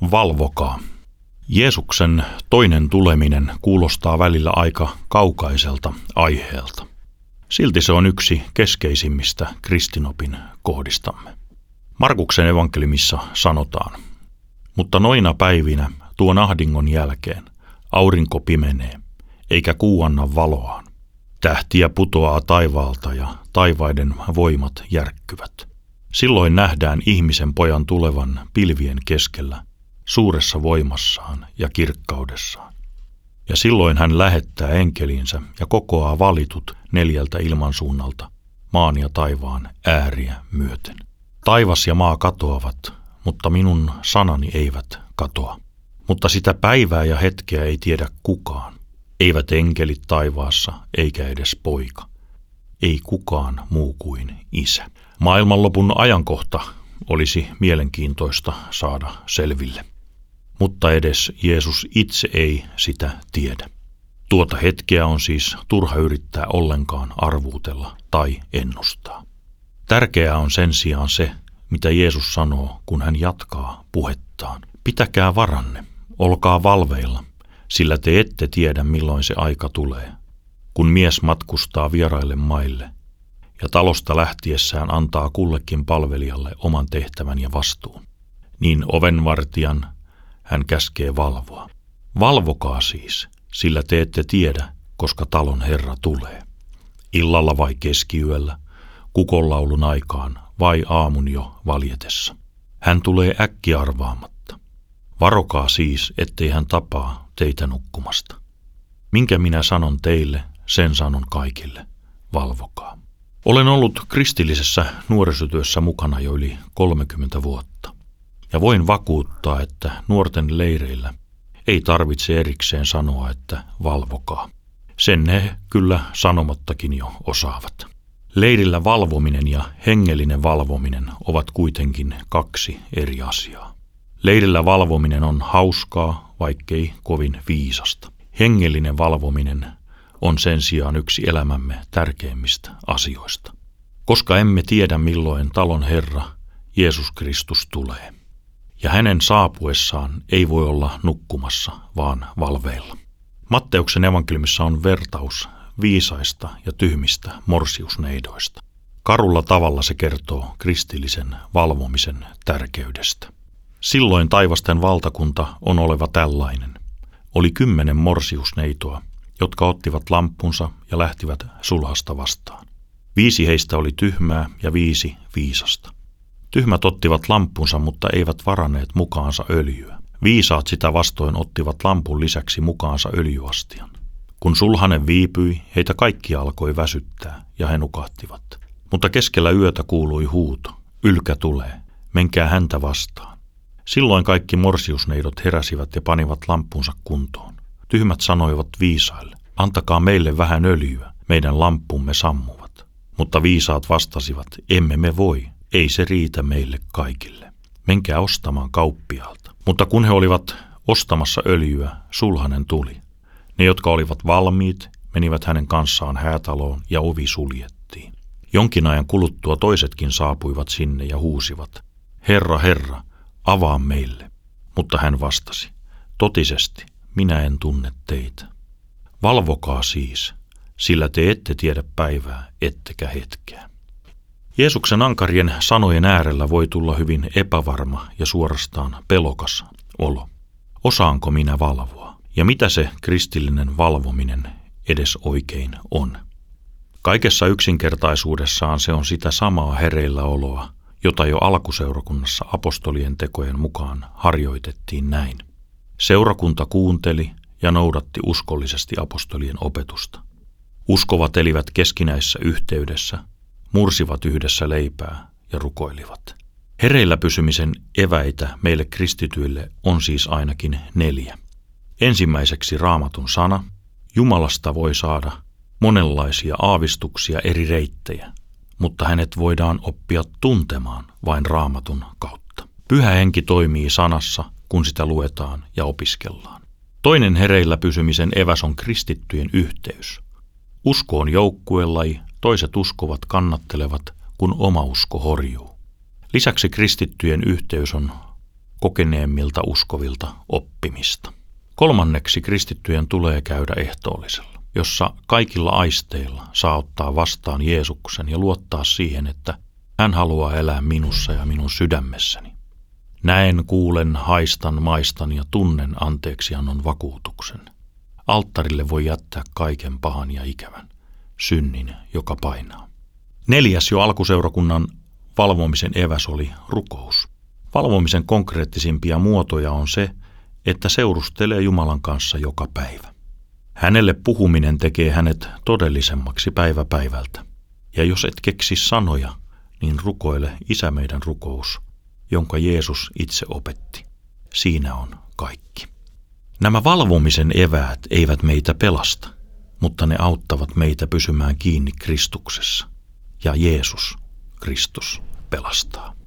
Valvokaa. Jeesuksen toinen tuleminen kuulostaa välillä aika kaukaiselta aiheelta. Silti se on yksi keskeisimmistä kristinopin kohdistamme. Markuksen evankelimissa sanotaan, mutta noina päivinä tuon ahdingon jälkeen aurinko pimenee, eikä kuu anna valoaan. Tähtiä putoaa taivaalta ja taivaiden voimat järkkyvät. Silloin nähdään ihmisen pojan tulevan pilvien keskellä, suuressa voimassaan ja kirkkaudessaan. Ja silloin hän lähettää enkelinsä ja kokoaa valitut neljältä ilmansuunnalta, maan ja taivaan ääriä myöten. Taivas ja maa katoavat, mutta minun sanani eivät katoa. Mutta sitä päivää ja hetkeä ei tiedä kukaan. Eivät enkelit taivaassa, eikä edes poika. Ei kukaan muu kuin isä. Maailmanlopun ajankohta olisi mielenkiintoista saada selville. Mutta edes Jeesus itse ei sitä tiedä. Tuota hetkeä on siis turha yrittää ollenkaan arvuutella tai ennustaa. Tärkeää on sen sijaan se, mitä Jeesus sanoo, kun hän jatkaa puhettaan. Pitäkää varanne, olkaa valveilla, sillä te ette tiedä milloin se aika tulee. Kun mies matkustaa vieraille maille ja talosta lähtiessään antaa kullekin palvelijalle oman tehtävän ja vastuun, niin ovenvartijan hän käskee valvoa. Valvokaa siis, sillä te ette tiedä, koska talon herra tulee. Illalla vai keskiyöllä, kukonlaulun aikaan vai aamun jo valjetessa. Hän tulee äkkiarvaamatta. Varokaa siis, ettei hän tapaa teitä nukkumasta. Minkä minä sanon teille, sen sanon kaikille. Valvokaa. Olen ollut kristillisessä nuorisotyössä mukana jo yli 30 vuotta. Ja voin vakuuttaa, että nuorten leireillä ei tarvitse erikseen sanoa, että valvokaa. Sen ne kyllä sanomattakin jo osaavat. Leirillä valvominen ja hengellinen valvominen ovat kuitenkin kaksi eri asiaa. Leirillä valvominen on hauskaa, vaikkei kovin viisasta. Hengellinen valvominen on sen sijaan yksi elämämme tärkeimmistä asioista. Koska emme tiedä milloin talon Herra Jeesus Kristus tulee. Ja hänen saapuessaan ei voi olla nukkumassa, vaan valveilla. Matteuksen evankeliumissa on vertaus viisaista ja tyhmistä morsiusneidoista. Karulla tavalla se kertoo kristillisen valvomisen tärkeydestä. Silloin taivasten valtakunta on oleva tällainen. Oli kymmenen morsiusneitoa, jotka ottivat lampunsa ja lähtivät sulhasta vastaan. Viisi heistä oli tyhmää ja viisi viisasta. Tyhmät ottivat lampunsa, mutta eivät varanneet mukaansa öljyä. Viisaat sitä vastoin ottivat lampun lisäksi mukaansa öljyastian. Kun sulhanen viipyi, heitä kaikki alkoi väsyttää ja he nukahtivat. Mutta keskellä yötä kuului huuto, ylkä tulee, menkää häntä vastaan. Silloin kaikki morsiusneidot heräsivät ja panivat lampunsa kuntoon. Tyhmät sanoivat viisaille, antakaa meille vähän öljyä, meidän lampumme sammuvat. Mutta viisaat vastasivat, emme me voi, ei se riitä meille kaikille. Menkää ostamaan kauppialta. Mutta kun he olivat ostamassa öljyä, sulhanen tuli. Ne, jotka olivat valmiit, menivät hänen kanssaan häätaloon ja ovi suljettiin. Jonkin ajan kuluttua toisetkin saapuivat sinne ja huusivat, Herra, Herra, avaa meille. Mutta hän vastasi, totisesti, minä en tunne teitä. Valvokaa siis, sillä te ette tiedä päivää, ettekä hetkeä. Jeesuksen ankarien sanojen äärellä voi tulla hyvin epävarma ja suorastaan pelokas olo. Osaanko minä valvoa? Ja mitä se kristillinen valvominen edes oikein on? Kaikessa yksinkertaisuudessaan se on sitä samaa hereillä oloa, jota jo alkuseurakunnassa apostolien tekojen mukaan harjoitettiin näin. Seurakunta kuunteli ja noudatti uskollisesti apostolien opetusta. Uskovat elivät keskinäisessä yhteydessä, mursivat yhdessä leipää ja rukoilivat. Hereillä pysymisen eväitä meille kristityille on siis ainakin neljä. Ensimmäiseksi raamatun sana. Jumalasta voi saada monenlaisia aavistuksia eri reittejä, mutta hänet voidaan oppia tuntemaan vain raamatun kautta. Pyhä henki toimii sanassa, kun sitä luetaan ja opiskellaan. Toinen hereillä pysymisen eväs on kristittyjen yhteys. Usko on joukkuelaji, toiset uskovat kannattelevat, kun oma usko horjuu. Lisäksi kristittyjen yhteys on kokeneemmilta uskovilta oppimista. Kolmanneksi kristittyjen tulee käydä ehtoollisella, jossa kaikilla aisteilla saa ottaa vastaan Jeesuksen ja luottaa siihen, että hän haluaa elää minussa ja minun sydämessäni. Näen, kuulen, haistan, maistan ja tunnen anteeksiannon vakuutuksen. Alttarille voi jättää kaiken pahan ja ikävän, synnin, joka painaa. Neljäs jo alkuseurakunnan valvomisen eväs oli rukous. Valvomisen konkreettisimpia muotoja on se, että seurustelee Jumalan kanssa joka päivä. Hänelle puhuminen tekee hänet todellisemmaksi päivä päivältä. Ja jos et keksi sanoja, niin rukoile Isä meidän rukous, jonka Jeesus itse opetti. Siinä on kaikki. Nämä valvomisen eväät eivät meitä pelasta, mutta ne auttavat meitä pysymään kiinni Kristuksessa. Ja Jeesus, Kristus, pelastaa.